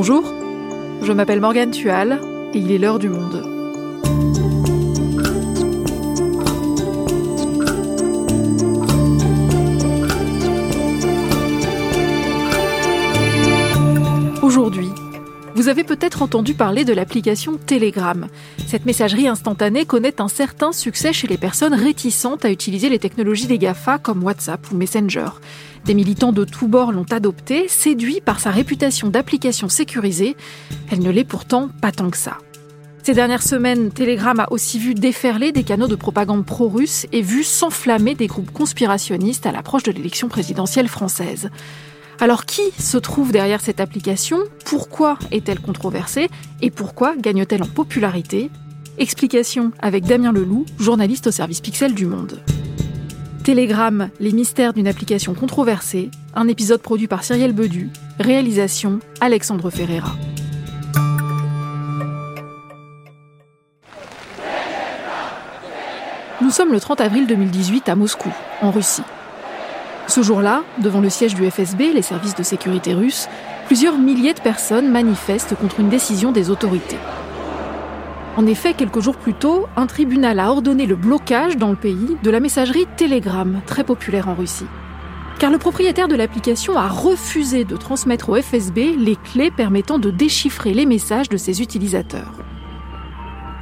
Bonjour, je m'appelle Morgane Tual et il est l'heure du monde. Aujourd'hui, vous avez peut-être entendu parler de l'application Telegram. Cette messagerie instantanée connaît un certain succès chez les personnes réticentes à utiliser les technologies des GAFA comme WhatsApp ou Messenger. Des militants de tous bords l'ont adoptée, séduits par sa réputation d'application sécurisée. Elle ne l'est pourtant pas tant que ça. Ces dernières semaines, Telegram a aussi vu déferler des canaux de propagande pro-russe et vu s'enflammer des groupes conspirationnistes à l'approche de l'élection présidentielle française. Alors qui se trouve derrière cette application? Pourquoi est-elle controversée? Et pourquoi gagne-t-elle en popularité? Explication avec Damien Leloup, journaliste au service Pixel du Monde. Telegram, les mystères d'une application controversée, un épisode produit par Cyrielle Bedu, réalisation Alexandre Ferreira. Nous sommes le 30 avril 2018 à Moscou, en Russie. Ce jour-là, devant le siège du FSB, les services de sécurité russes, plusieurs milliers de personnes manifestent contre une décision des autorités. En effet, quelques jours plus tôt, un tribunal a ordonné le blocage dans le pays de la messagerie Telegram, très populaire en Russie. Car le propriétaire de l'application a refusé de transmettre au FSB les clés permettant de déchiffrer les messages de ses utilisateurs.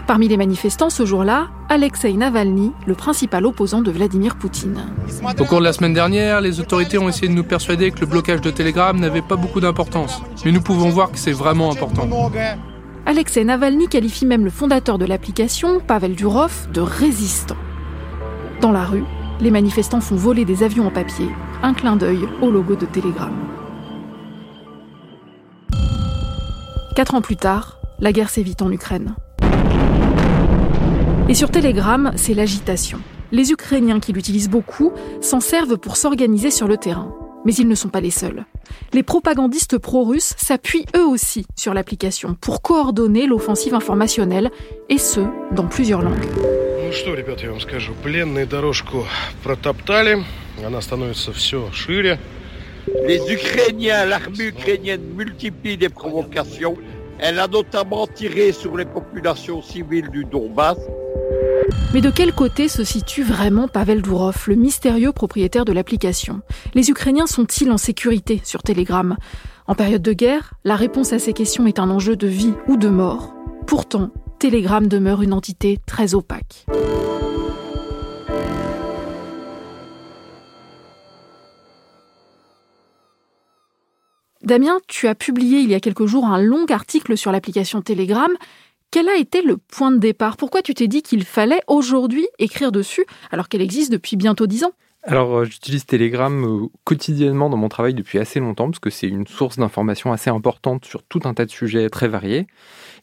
Parmi les manifestants ce jour-là, Alexei Navalny, le principal opposant de Vladimir Poutine. Au cours de la semaine dernière, les autorités ont essayé de nous persuader que le blocage de Telegram n'avait pas beaucoup d'importance. Mais nous pouvons voir que c'est vraiment important. Alexei Navalny qualifie même le fondateur de l'application, Pavel Durov, de résistant. Dans la rue, les manifestants font voler des avions en papier, un clin d'œil au logo de Telegram. Quatre ans plus tard, la guerre sévit en Ukraine. Et sur Telegram, c'est l'agitation. Les Ukrainiens qui l'utilisent beaucoup s'en servent pour s'organiser sur le terrain. Mais ils ne sont pas les seuls. Les propagandistes pro-russes s'appuient eux aussi sur l'application pour coordonner l'offensive informationnelle, et ce, dans plusieurs langues. Ну что, ребят, я вам скажу, пленные дорожку протоптали, она становится все шире. Les Ukrainiens, l'armée ukrainienne multiplie des provocations. Elle a notamment tiré sur les populations civiles du Donbass. Mais de quel côté se situe vraiment Pavel Durov, le mystérieux propriétaire de l'application? Les Ukrainiens sont-ils en sécurité sur Telegram? En période de guerre, la réponse à ces questions est un enjeu de vie ou de mort. Pourtant, Telegram demeure une entité très opaque. Damien, tu as publié il y a quelques jours un long article sur l'application Telegram. Quel a été le point de départ? Pourquoi tu t'es dit qu'il fallait aujourd'hui écrire dessus alors qu'elle existe depuis bientôt dix ans? Alors, euh, j'utilise Telegram euh, quotidiennement dans mon travail depuis assez longtemps parce que c'est une source d'information assez importante sur tout un tas de sujets très variés.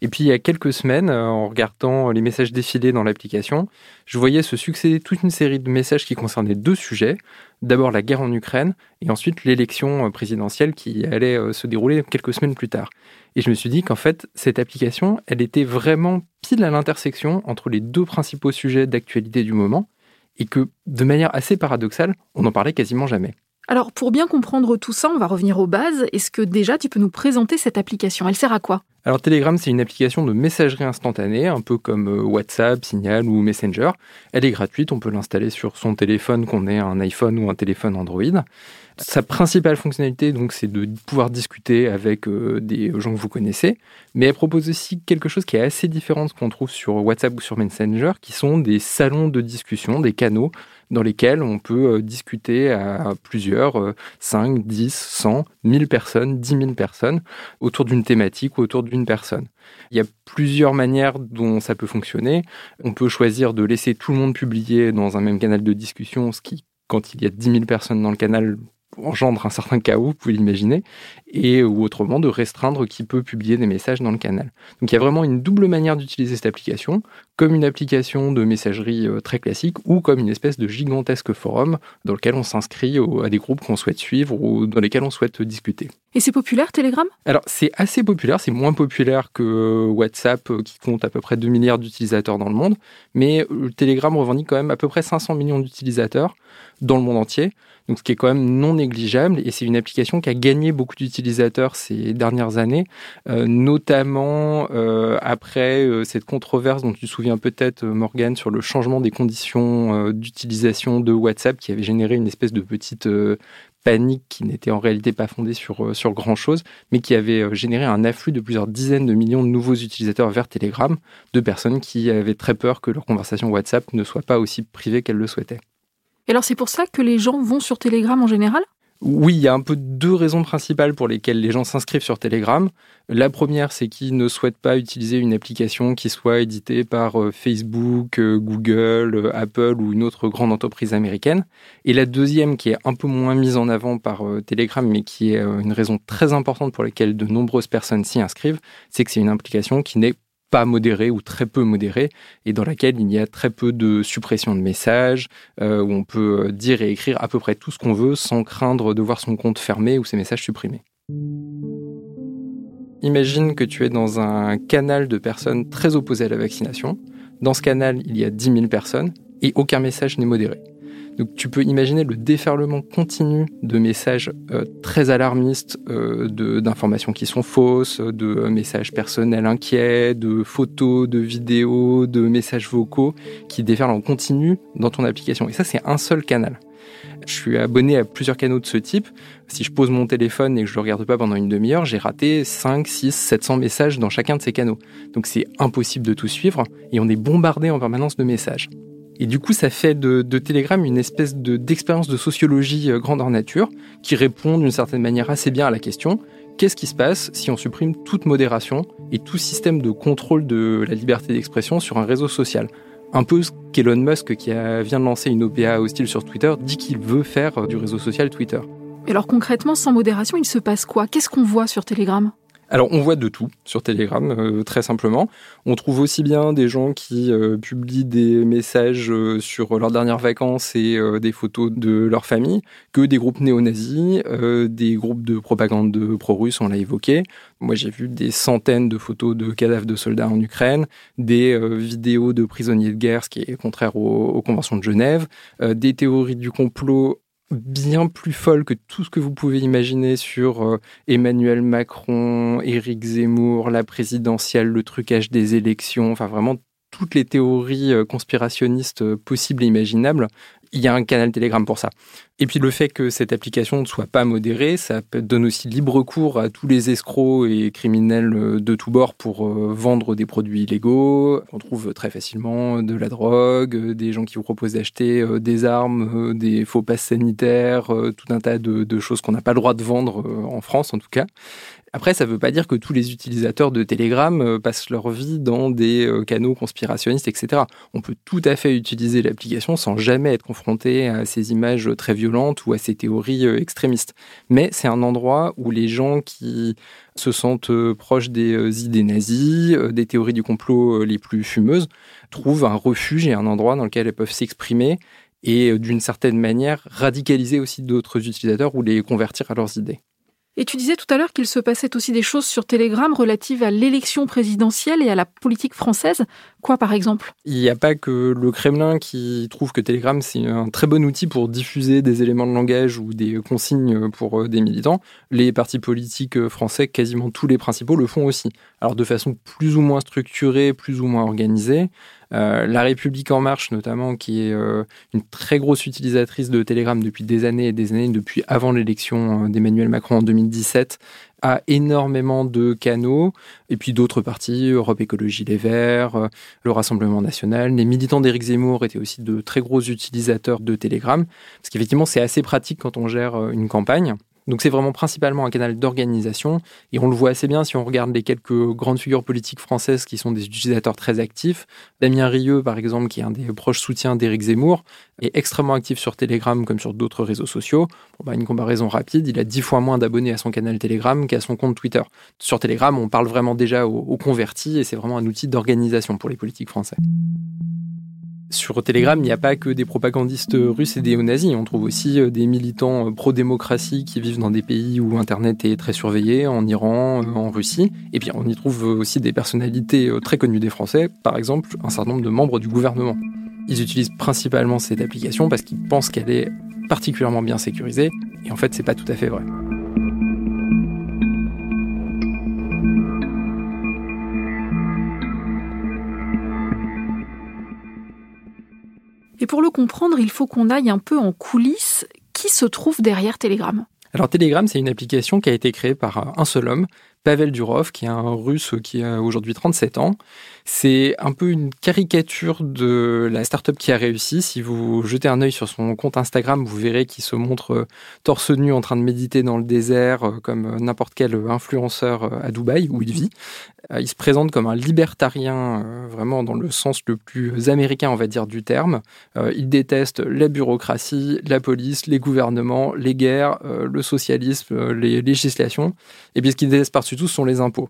Et puis, il y a quelques semaines, euh, en regardant les messages défiler dans l'application, je voyais se succéder toute une série de messages qui concernaient deux sujets. D'abord la guerre en Ukraine et ensuite l'élection présidentielle qui allait se dérouler quelques semaines plus tard. Et je me suis dit qu'en fait, cette application, elle était vraiment pile à l'intersection entre les deux principaux sujets d'actualité du moment et que, de manière assez paradoxale, on n'en parlait quasiment jamais. Alors, pour bien comprendre tout ça, on va revenir aux bases. Est-ce que déjà tu peux nous présenter cette application? Elle sert à quoi? Alors, Telegram, c'est une application de messagerie instantanée, un peu comme euh, WhatsApp, Signal ou Messenger. Elle est gratuite, on peut l'installer sur son téléphone, qu'on ait un iPhone ou un téléphone Android. Sa principale fonctionnalité, donc, c'est de pouvoir discuter avec euh, des gens que vous connaissez, mais elle propose aussi quelque chose qui est assez différent de ce qu'on trouve sur WhatsApp ou sur Messenger, qui sont des salons de discussion, des canaux dans lesquels on peut euh, discuter à plusieurs, 5, 10, 100, 1000 personnes, 10 000 personnes, autour d'une thématique ou autour d'une personne. Il y a plusieurs manières dont ça peut fonctionner. On peut choisir de laisser tout le monde publier dans un même canal de discussion, ce qui, quand il y a 10 000 personnes dans le canal, engendre un certain chaos, vous pouvez l'imaginer, et ou autrement de restreindre qui peut publier des messages dans le canal. Donc il y a vraiment une double manière d'utiliser cette application comme une application de messagerie euh, très classique ou comme une espèce de gigantesque forum dans lequel on s'inscrit à des groupes qu'on souhaite suivre ou dans lesquels on souhaite discuter. Et c'est populaire Telegram? Alors c'est assez populaire, c'est moins populaire que WhatsApp euh, qui compte à peu près 2 milliards d'utilisateurs dans le monde, mais Telegram revendique quand même à peu près 500 millions d'utilisateurs dans le monde entier donc ce qui est quand même non négligeable. Et c'est une application qui a gagné beaucoup d'utilisateurs ces dernières années, euh, notamment euh, après euh, cette controverse dont tu te souviens peut-être, Morgan, sur le changement des conditions d'utilisation de WhatsApp qui avait généré une espèce de petite panique qui n'était en réalité pas fondée sur, sur grand-chose, mais qui avait généré un afflux de plusieurs dizaines de millions de nouveaux utilisateurs vers Telegram, de personnes qui avaient très peur que leur conversation WhatsApp ne soit pas aussi privée qu'elles le souhaitaient. Et alors c'est pour ça que les gens vont sur Telegram en général? Oui, il y a un peu deux raisons principales pour lesquelles les gens s'inscrivent sur Telegram. La première, c'est qu'ils ne souhaitent pas utiliser une application qui soit éditée par euh, Facebook, euh, Google, euh, Apple ou une autre grande entreprise américaine. Et la deuxième, qui est un peu moins mise en avant par Telegram, mais qui est une raison très importante pour laquelle de nombreuses personnes s'y inscrivent, c'est que c'est une application qui n'est pas modérée ou très peu modérée et dans laquelle il y a très peu de suppression de messages, euh, où on peut dire et écrire à peu près tout ce qu'on veut sans craindre de voir son compte fermé ou ses messages supprimés. Imagine que tu es dans un canal de personnes très opposées à la vaccination. Dans ce canal, il y a 10 000 personnes et aucun message n'est modéré. Donc tu peux imaginer le déferlement continu de messages euh, très alarmistes, euh, d'informations qui sont fausses, de messages personnels inquiets, de photos, de vidéos, de messages vocaux qui déferlent en continu dans ton application. Et ça, c'est un seul canal. Je suis abonné à plusieurs canaux de ce type. Si je pose mon téléphone et que je ne le regarde pas pendant une demi-heure, j'ai raté 5, 6, 700 messages dans chacun de ces canaux. Donc c'est impossible de tout suivre et on est bombardé en permanence de messages. Et du coup, ça fait de, Telegram une espèce d'expérience de, sociologie euh, grandeur nature qui répond d'une certaine manière assez bien à la question. Qu'est-ce qui se passe si on supprime toute modération et tout système de contrôle de la liberté d'expression sur un réseau social? Un peu ce qu'Elon Musk, qui vient de lancer une OPA hostile sur Twitter, dit qu'il veut faire euh, du réseau social Twitter. Et alors concrètement, sans modération, il se passe quoi? Qu'est-ce qu'on voit sur Telegram? Alors, on voit de tout sur Telegram, euh, très simplement. On trouve aussi bien des gens qui euh, publient des messages euh, sur leurs dernières vacances et des photos de leur famille, que des groupes néo-nazis, des groupes de propagande pro-russe, on l'a évoqué. Moi, j'ai vu des centaines de photos de cadavres de soldats en Ukraine, des vidéos de prisonniers de guerre, ce qui est contraire aux conventions de Genève, des théories du complot bien plus folle que tout ce que vous pouvez imaginer sur euh, Emmanuel Macron, Éric Zemmour, la présidentielle, le trucage des élections, enfin vraiment toutes les théories euh, conspirationnistes euh, possibles et imaginables il y a un canal Telegram pour ça. Et puis le fait que cette application ne soit pas modérée, ça donne aussi libre cours à tous les escrocs et criminels euh, de tous bords pour euh, vendre des produits illégaux. On trouve très facilement de la drogue, euh, des gens qui vous proposent d'acheter des armes, des faux passes sanitaires, tout un tas de, de choses qu'on n'a pas le droit de vendre en France en tout cas. Après, ça ne veut pas dire que tous les utilisateurs de Telegram euh, passent leur vie dans des euh, canaux conspirationnistes, etc. On peut tout à fait utiliser l'application sans jamais être confronté à ces images très violentes ou à ces théories euh, extrémistes. Mais c'est un endroit où les gens qui se sentent proches des idées nazies, des théories du complot les plus fumeuses, trouvent un refuge et un endroit dans lequel elles peuvent s'exprimer et d'une certaine manière radicaliser aussi d'autres utilisateurs ou les convertir à leurs idées. Et tu disais tout à l'heure qu'il se passait aussi des choses sur Telegram relatives à l'élection présidentielle et à la politique française. Quoi par exemple? Il n'y a pas que le Kremlin qui trouve que Telegram c'est un très bon outil pour diffuser des éléments de langage ou des consignes pour euh, des militants. Les partis politiques euh, français, quasiment tous les principaux, le font aussi. Alors de façon plus ou moins structurée, plus ou moins organisée. Euh, la République en marche, notamment, qui est euh, une très grosse utilisatrice de Telegram depuis des années et des années, depuis avant l'élection euh, d'Emmanuel Macron en 2017, a énormément de canaux, et puis d'autres partis, Europe Écologie Les Verts, le Rassemblement National. Les militants d'Éric Zemmour étaient aussi de très gros utilisateurs de Telegram, parce qu'effectivement, c'est assez pratique quand on gère une campagne Donc c'est vraiment principalement un canal d'organisation et on le voit assez bien si on regarde les quelques grandes figures politiques françaises qui sont des utilisateurs très actifs. Damien Rieu, par exemple, qui est un des proches soutiens d'Éric Zemmour, est extrêmement actif sur Telegram comme sur d'autres réseaux sociaux. Bah, une comparaison rapide, il a dix fois moins d'abonnés à son canal Telegram qu'à son compte Twitter. Sur Telegram, on parle vraiment déjà aux convertis et c'est vraiment un outil d'organisation pour les politiques français. Sur Telegram, il n'y a pas que des propagandistes russes et des néo-nazis. On trouve aussi euh, des militants euh, pro-démocratie qui vivent dans des pays où Internet est très surveillé, en Iran, euh, en Russie. Et puis on y trouve aussi des personnalités très connues des Français, par exemple un certain nombre de membres du gouvernement. Ils utilisent principalement cette application parce qu'ils pensent qu'elle est particulièrement bien sécurisée. Et en fait, c'est pas tout à fait vrai. Pour le comprendre, il faut qu'on aille un peu en coulisses. Qui se trouve derrière Telegram alors Telegram, c'est une application qui a été créée par un seul homme, Pavel Durov, qui est un russe qui a aujourd'hui 37 ans. C'est un peu une caricature de la startup qui a réussi. Si vous jetez un œil sur son compte Instagram, vous verrez qu'il se montre torse nu en train de méditer dans le désert, comme n'importe quel influenceur à Dubaï, où il vit. Euh, il se présente comme un libertarien, euh, vraiment dans le sens le plus américain, on va dire, du terme. Euh, il déteste la bureaucratie, la police, les gouvernements, les guerres, le socialisme, les législations. Et puis ce qu'il déteste par-dessus tout, ce sont les impôts.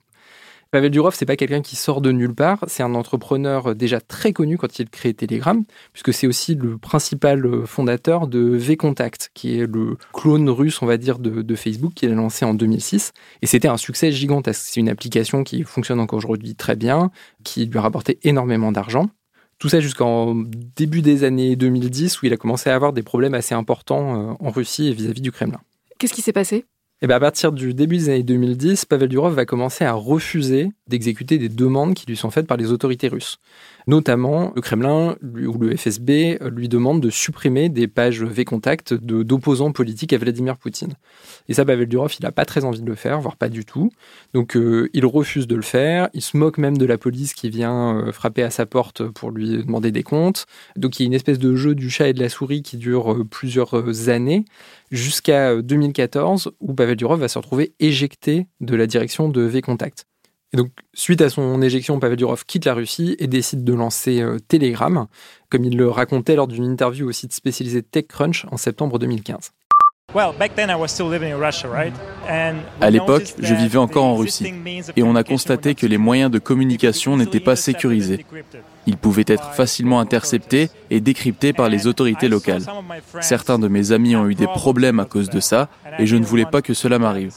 Pavel Durov, c'est pas quelqu'un qui sort de nulle part. C'est un entrepreneur déjà très connu quand il crée Telegram, puisque c'est aussi le principal fondateur de VKontact, qui est le clone russe, on va dire, de, Facebook, qu'il a lancé en 2006. Et c'était un succès gigantesque. C'est une application qui fonctionne encore aujourd'hui très bien, qui lui a rapporté énormément d'argent. Tout ça jusqu'en début des années 2010, où il a commencé à avoir des problèmes assez importants euh, en Russie et vis à -vis du Kremlin. Qu'est-ce qui s'est passé? Et bien à partir du début des années 2010, Pavel Durov va commencer à refuser d'exécuter des demandes qui lui sont faites par les autorités russes. Notamment, le Kremlin ou le FSB lui demande de supprimer des pages V-Contact d'opposants politiques à Vladimir Poutine. Et ça, Pavel Durov, il n'a pas très envie de le faire, voire pas du tout. Donc euh, il refuse de le faire. Il se moque même de la police qui vient euh, frapper à sa porte pour lui demander des comptes. Donc il y a une espèce de jeu du chat et de la souris qui dure euh, plusieurs années jusqu'à 2014 où Pavel Durov va se retrouver éjecté de la direction de V-Contact. Et donc, suite à son éjection, Pavel Durov quitte la Russie et décide de lancer euh, Telegram, comme il le racontait lors d'une interview au site spécialisé TechCrunch en septembre 2015. À l'époque, je vivais encore en Russie et on a constaté que les moyens de communication n'étaient pas sécurisés. Ils pouvaient être facilement interceptés et décryptés par les autorités locales. Certains de mes amis ont eu des problèmes à cause de ça et je ne voulais pas que cela m'arrive.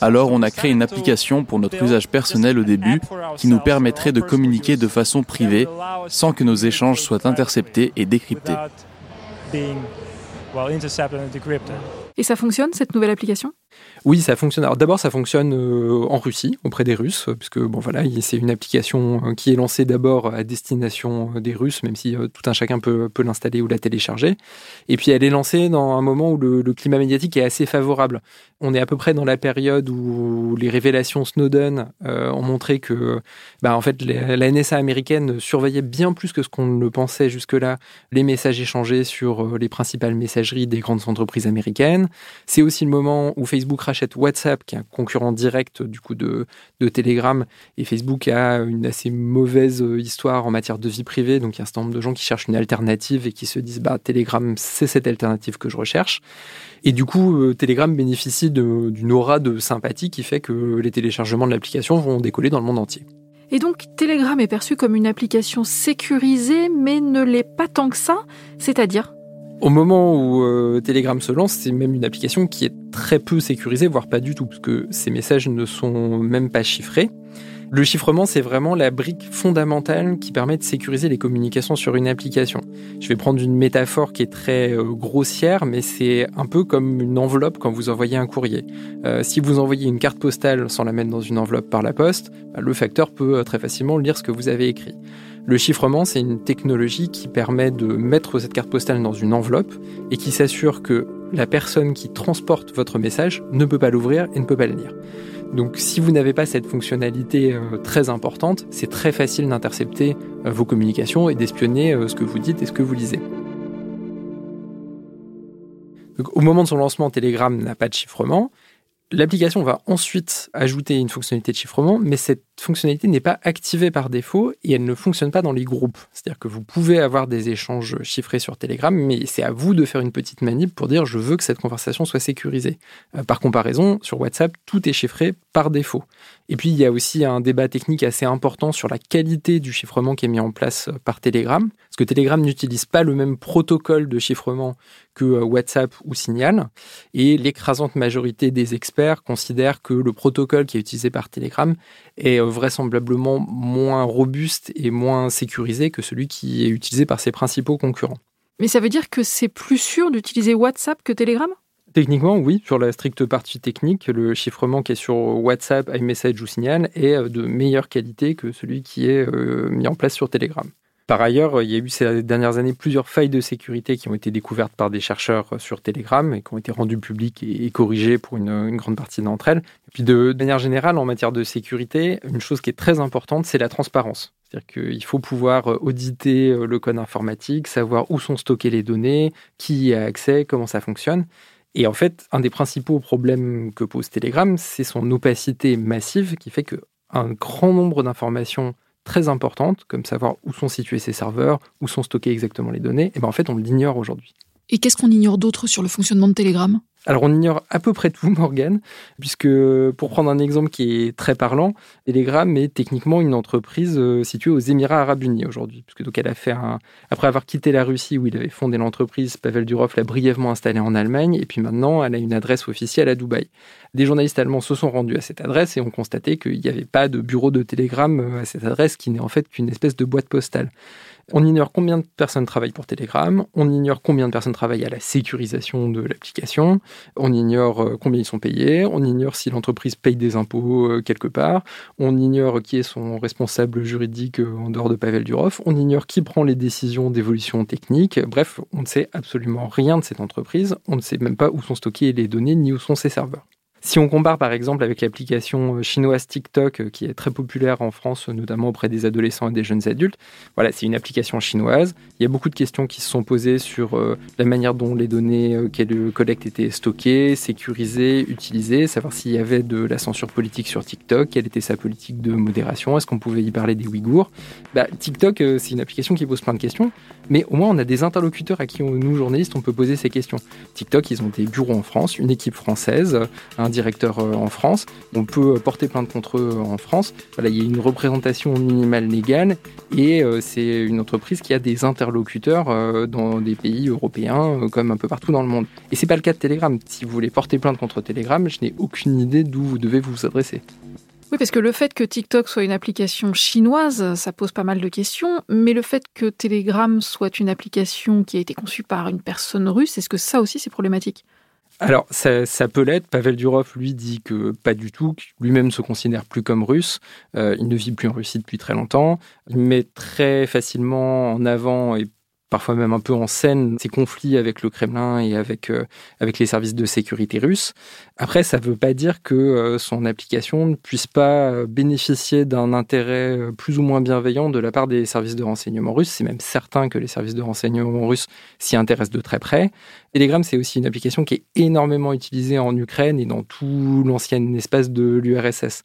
Alors on a créé une application pour notre usage personnel au début qui nous permettrait de communiquer de façon privée sans que nos échanges soient interceptés et décryptés. Et ça fonctionne, cette nouvelle application? Oui, ça fonctionne. Alors d'abord, ça fonctionne euh, en Russie, auprès des Russes, puisque bon voilà, c'est une application euh, qui est lancée d'abord à destination euh, des Russes, même si tout un chacun peut, peut l'installer ou la télécharger. Et puis elle est lancée dans un moment où le, climat médiatique est assez favorable. On est à peu près dans la période où les révélations Snowden ont montré que, bah, en fait, la NSA américaine surveillait bien plus que ce qu'on le pensait jusque-là les messages échangés sur les principales messageries des grandes entreprises américaines. C'est aussi le moment où Facebook rachète WhatsApp, qui est un concurrent direct du coup de, Telegram, et Facebook a une assez mauvaise euh, histoire en matière de vie privée, donc il y a un certain nombre de gens qui cherchent une alternative et qui se disent bah Telegram c'est cette alternative que je recherche. Et du coup, euh, Telegram bénéficie d'une aura de sympathie qui fait que les téléchargements de l'application vont décoller dans le monde entier. Et donc Telegram est perçu comme une application sécurisée, mais ne l'est pas tant que ça, c'est-à-dire? Au moment où euh, Telegram se lance, c'est même une application qui est très peu sécurisée, voire pas du tout, parce que ces messages ne sont même pas chiffrés. Le chiffrement, c'est vraiment la brique fondamentale qui permet de sécuriser les communications sur une application. Je vais prendre une métaphore qui est très euh, grossière, mais c'est un peu comme une enveloppe quand vous envoyez un courrier. Euh, si vous envoyez une carte postale sans la mettre dans une enveloppe par la poste, bah, le facteur peut très facilement lire ce que vous avez écrit. Le chiffrement, c'est une technologie qui permet de mettre cette carte postale dans une enveloppe et qui s'assure que la personne qui transporte votre message ne peut pas l'ouvrir et ne peut pas le lire. Donc si vous n'avez pas cette fonctionnalité euh, très importante, c'est très facile d'intercepter euh, vos communications et d'espionner euh, ce que vous dites et ce que vous lisez. au moment de son lancement, Telegram n'a pas de chiffrement. L'application va ensuite ajouter une fonctionnalité de chiffrement, mais cette fonctionnalité n'est pas activée par défaut et elle ne fonctionne pas dans les groupes. C'est-à-dire que vous pouvez avoir des échanges chiffrés sur Telegram, mais c'est à vous de faire une petite manip pour dire je veux que cette conversation soit sécurisée. Euh, par comparaison, sur WhatsApp, tout est chiffré par défaut. Et puis, il y a aussi un débat technique assez important sur la qualité du chiffrement qui est mis en place par Telegram, parce que Telegram n'utilise pas le même protocole de chiffrement que euh, WhatsApp ou Signal. Et l'écrasante majorité des experts considèrent que le protocole qui est utilisé par Telegram est euh, vraisemblablement moins robuste et moins sécurisé que celui qui est utilisé par ses principaux concurrents. Mais ça veut dire que c'est plus sûr d'utiliser WhatsApp que Telegram? Techniquement, oui. Sur la stricte partie technique, le chiffrement qui est sur WhatsApp, iMessage ou Signal est euh, de meilleure qualité que celui qui est mis en place sur Telegram. Par ailleurs, il y a eu ces dernières années plusieurs failles de sécurité qui ont été découvertes par des chercheurs sur Telegram et qui ont été rendues publiques et, corrigées pour une, grande partie d'entre elles. Et puis de, manière générale, en matière de sécurité, une chose qui est très importante, c'est la transparence. C'est-à-dire qu'il faut pouvoir auditer le code informatique, savoir où sont stockées les données, qui y a accès, comment ça fonctionne. Et en fait, un des principaux problèmes que pose Telegram, c'est son opacité massive qui fait qu'un grand nombre d'informations très importante, comme savoir où sont situés ces serveurs, où sont stockées exactement les données, et ben en fait, on l'ignore aujourd'hui. Et qu'est-ce qu'on ignore d'autre sur le fonctionnement de Telegram? Alors on ignore à peu près tout, Morgan, puisque pour prendre un exemple qui est très parlant, Telegram est techniquement une entreprise euh, située aux Émirats Arabes Unis aujourd'hui, puisque donc elle a après avoir quitté la Russie où il avait fondé l'entreprise, Pavel Durov l'a brièvement installée en Allemagne, et puis maintenant elle a une adresse officielle à Dubaï. Des journalistes allemands se sont rendus à cette adresse et ont constaté qu'il n'y avait pas de bureau de Telegram euh, à cette adresse, qui n'est en fait qu'une espèce de boîte postale. On ignore combien de personnes travaillent pour Telegram, on ignore combien de personnes travaillent à la sécurisation de l'application, on ignore euh, combien ils sont payés, on ignore si l'entreprise paye des impôts euh, quelque part, on ignore qui est son responsable juridique euh, en dehors de Pavel Durov, on ignore qui prend les décisions d'évolution technique, bref, on ne sait absolument rien de cette entreprise, on ne sait même pas où sont stockées les données ni où sont ses serveurs. Si on compare par exemple avec l'application euh, chinoise TikTok, euh, qui est très populaire en France, notamment auprès des adolescents et des jeunes adultes, voilà, c'est une application chinoise. Il y a beaucoup de questions qui se sont posées sur euh, la manière dont les données qu'elle collecte étaient stockées, sécurisées, utilisées, savoir s'il y avait de la censure politique sur TikTok, quelle était sa politique de modération, est-ce qu'on pouvait y parler des Ouïghours? Bah, TikTok, c'est une application qui pose plein de questions, mais au moins on a des interlocuteurs à qui nous, journalistes, on peut poser ces questions. TikTok, ils ont des bureaux en France, une équipe française, un directeur euh, en France. On peut porter plainte contre eux en France. Voilà, il y a une représentation minimale légale et euh, c'est une entreprise qui a des interlocuteurs euh, dans des pays européens comme un peu partout dans le monde. Et c'est pas le cas de Telegram. Si vous voulez porter plainte contre Telegram, je n'ai aucune idée d'où vous devez vous adresser. Oui, parce que le fait que TikTok soit une application chinoise, ça pose pas mal de questions, mais le fait que Telegram soit une application qui a été conçue par une personne russe, est-ce que ça aussi c'est problématique? Alors, ça, peut l'être. Pavel Durov, lui, dit que pas du tout, lui-même se considère plus comme russe. Euh, il ne vit plus en Russie depuis très longtemps. Il met très facilement en avant et parfois même un peu en scène ses conflits avec le Kremlin et avec, euh, avec les services de sécurité russes. Après, ça ne veut pas dire que euh, son application ne puisse pas bénéficier d'un intérêt plus ou moins bienveillant de la part des services de renseignement russes. C'est même certain que les services de renseignement russes s'y intéressent de très près. Telegram, c'est aussi une application qui est énormément utilisée en Ukraine et dans tout l'ancien espace de l'URSS.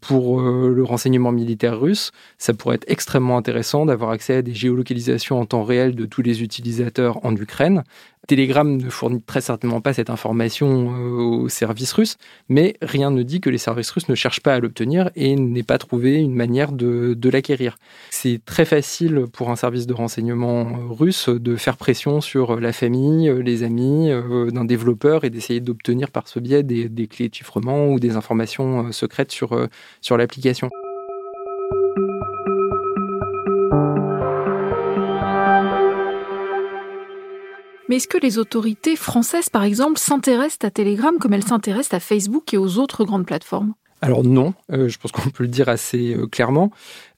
pour le renseignement militaire russe, ça pourrait être extrêmement intéressant d'avoir accès à des géolocalisations en temps réel de tous les utilisateurs en Ukraine. Telegram ne fournit très certainement pas cette information euh, aux services russes, mais rien ne dit que les services russes ne cherchent pas à l'obtenir et n'aient pas trouvé une manière de, l'acquérir. C'est très facile pour un service de renseignement euh, russe de faire pression sur la famille, euh, les amis d'un développeur et d'essayer d'obtenir par ce biais des, clés de chiffrement ou des informations secrètes sur, sur l'application. Mais est-ce que les autorités françaises, par exemple, s'intéressent à Telegram comme elles s'intéressent à Facebook et aux autres grandes plateformes? Alors non, euh, je pense qu'on peut le dire assez euh, clairement.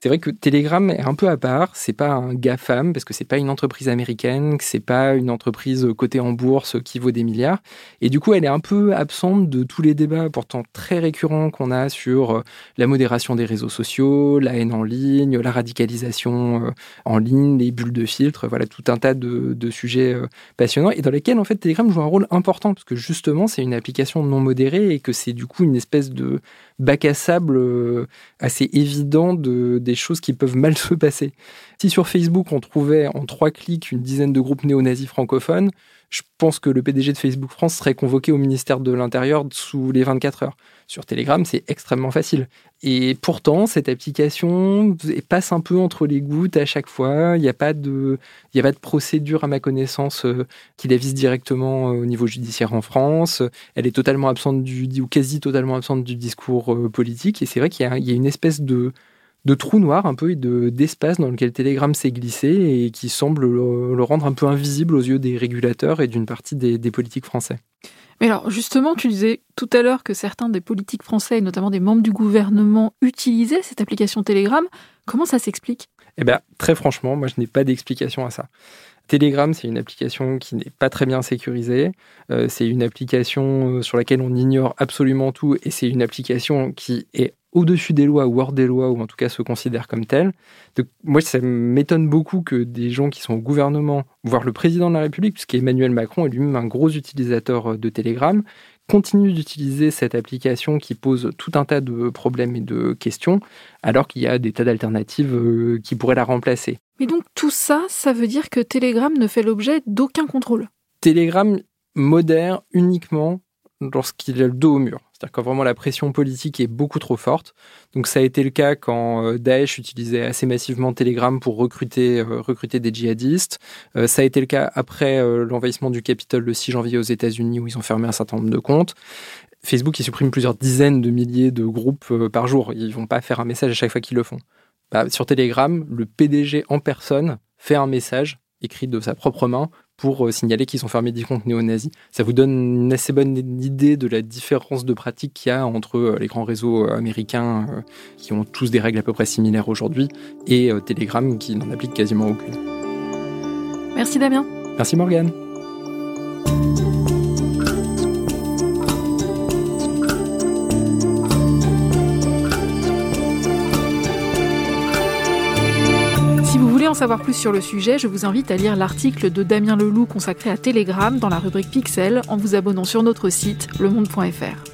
C'est vrai que Telegram est un peu à part. C'est pas un GAFAM parce que c'est pas une entreprise américaine, que c'est pas une entreprise cotée en bourse qui vaut des milliards. Et du coup, elle est un peu absente de tous les débats pourtant très récurrents qu'on a sur euh, la modération des réseaux sociaux, la haine en ligne, la radicalisation en ligne, les bulles de filtre. Voilà tout un tas de, de sujets passionnants et dans lesquels en fait Telegram joue un rôle important parce que justement c'est une application non modérée et que c'est du coup une espèce de bac à sable euh, assez évident de, des choses qui peuvent mal se passer. Si sur Facebook on trouvait en trois clics une dizaine de groupes néo-nazis francophones, je pense que le PDG de Facebook France serait convoqué au ministère de l'Intérieur sous les 24 heures. Sur Telegram, c'est extrêmement facile. Et pourtant, cette application passe un peu entre les gouttes à chaque fois. Il n'y a, pas de, a pas de procédure, à ma connaissance, euh, qui la vise directement euh, au niveau judiciaire en France. Elle est totalement absente du, ou quasi totalement absente du discours euh, politique. Et c'est vrai qu'il y, a une espèce de, de trou noir un peu et d'espace dans lequel Telegram s'est glissé et qui semble le, rendre un peu invisible aux yeux des régulateurs et d'une partie des, politiques français. Mais alors justement, tu disais tout à l'heure que certains des politiques français, et notamment des membres du gouvernement, utilisaient cette application Telegram. Comment ça s'explique? Eh bien, très franchement, moi je n'ai pas d'explication à ça. Telegram, c'est une application qui n'est pas très bien sécurisée. Euh, c'est une application euh, sur laquelle on ignore absolument tout et c'est une application qui est au-dessus des lois ou hors des lois, ou en tout cas se considère comme tel. moi, ça m'étonne beaucoup que des gens qui sont au gouvernement, voire le président de la République, puisqu'Emmanuel Macron est lui-même un gros utilisateur euh, de Telegram, continuent d'utiliser cette application qui pose tout un tas de problèmes et de questions, alors qu'il y a des tas d'alternatives euh, qui pourraient la remplacer. Mais donc tout ça, ça veut dire que Telegram ne fait l'objet d'aucun contrôle? Telegram modère uniquement lorsqu'il a le dos au mur. C'est-à-dire quand vraiment la pression politique est beaucoup trop forte. Donc ça a été le cas quand euh, Daesh utilisait assez massivement Telegram pour recruter, euh, des djihadistes. Euh, ça a été le cas après l'envahissement du Capitole le 6 janvier aux États-Unis où ils ont fermé un certain nombre de comptes. Facebook, il supprime plusieurs dizaines de milliers de groupes par jour. Ils vont pas faire un message à chaque fois qu'ils le font. Bah, sur Telegram, le PDG en personne fait un message écrit de sa propre main pour euh, signaler qu'ils ont fermé 10 comptes néo-nazis. Ça vous donne une assez bonne idée de la différence de pratique qu'il y a entre euh, les grands réseaux euh, américains qui ont tous des règles à peu près similaires aujourd'hui et Telegram qui n'en applique quasiment aucune. Merci Damien. Merci Morgane. En savoir plus sur le sujet, je vous invite à lire l'article de Damien Leloup consacré à Telegram dans la rubrique Pixel en vous abonnant sur notre site lemonde.fr.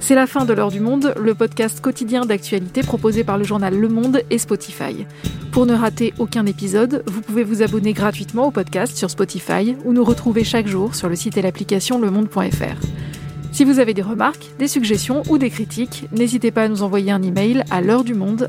C'est la fin de l'heure du monde, le podcast quotidien d'actualité proposé par le journal Le Monde et Spotify. Pour ne rater aucun épisode, vous pouvez vous abonner gratuitement au podcast sur Spotify ou nous retrouver chaque jour sur le site et l'application lemonde.fr. Si vous avez des remarques, des suggestions ou des critiques, n'hésitez pas à nous envoyer un email à l'heure du monde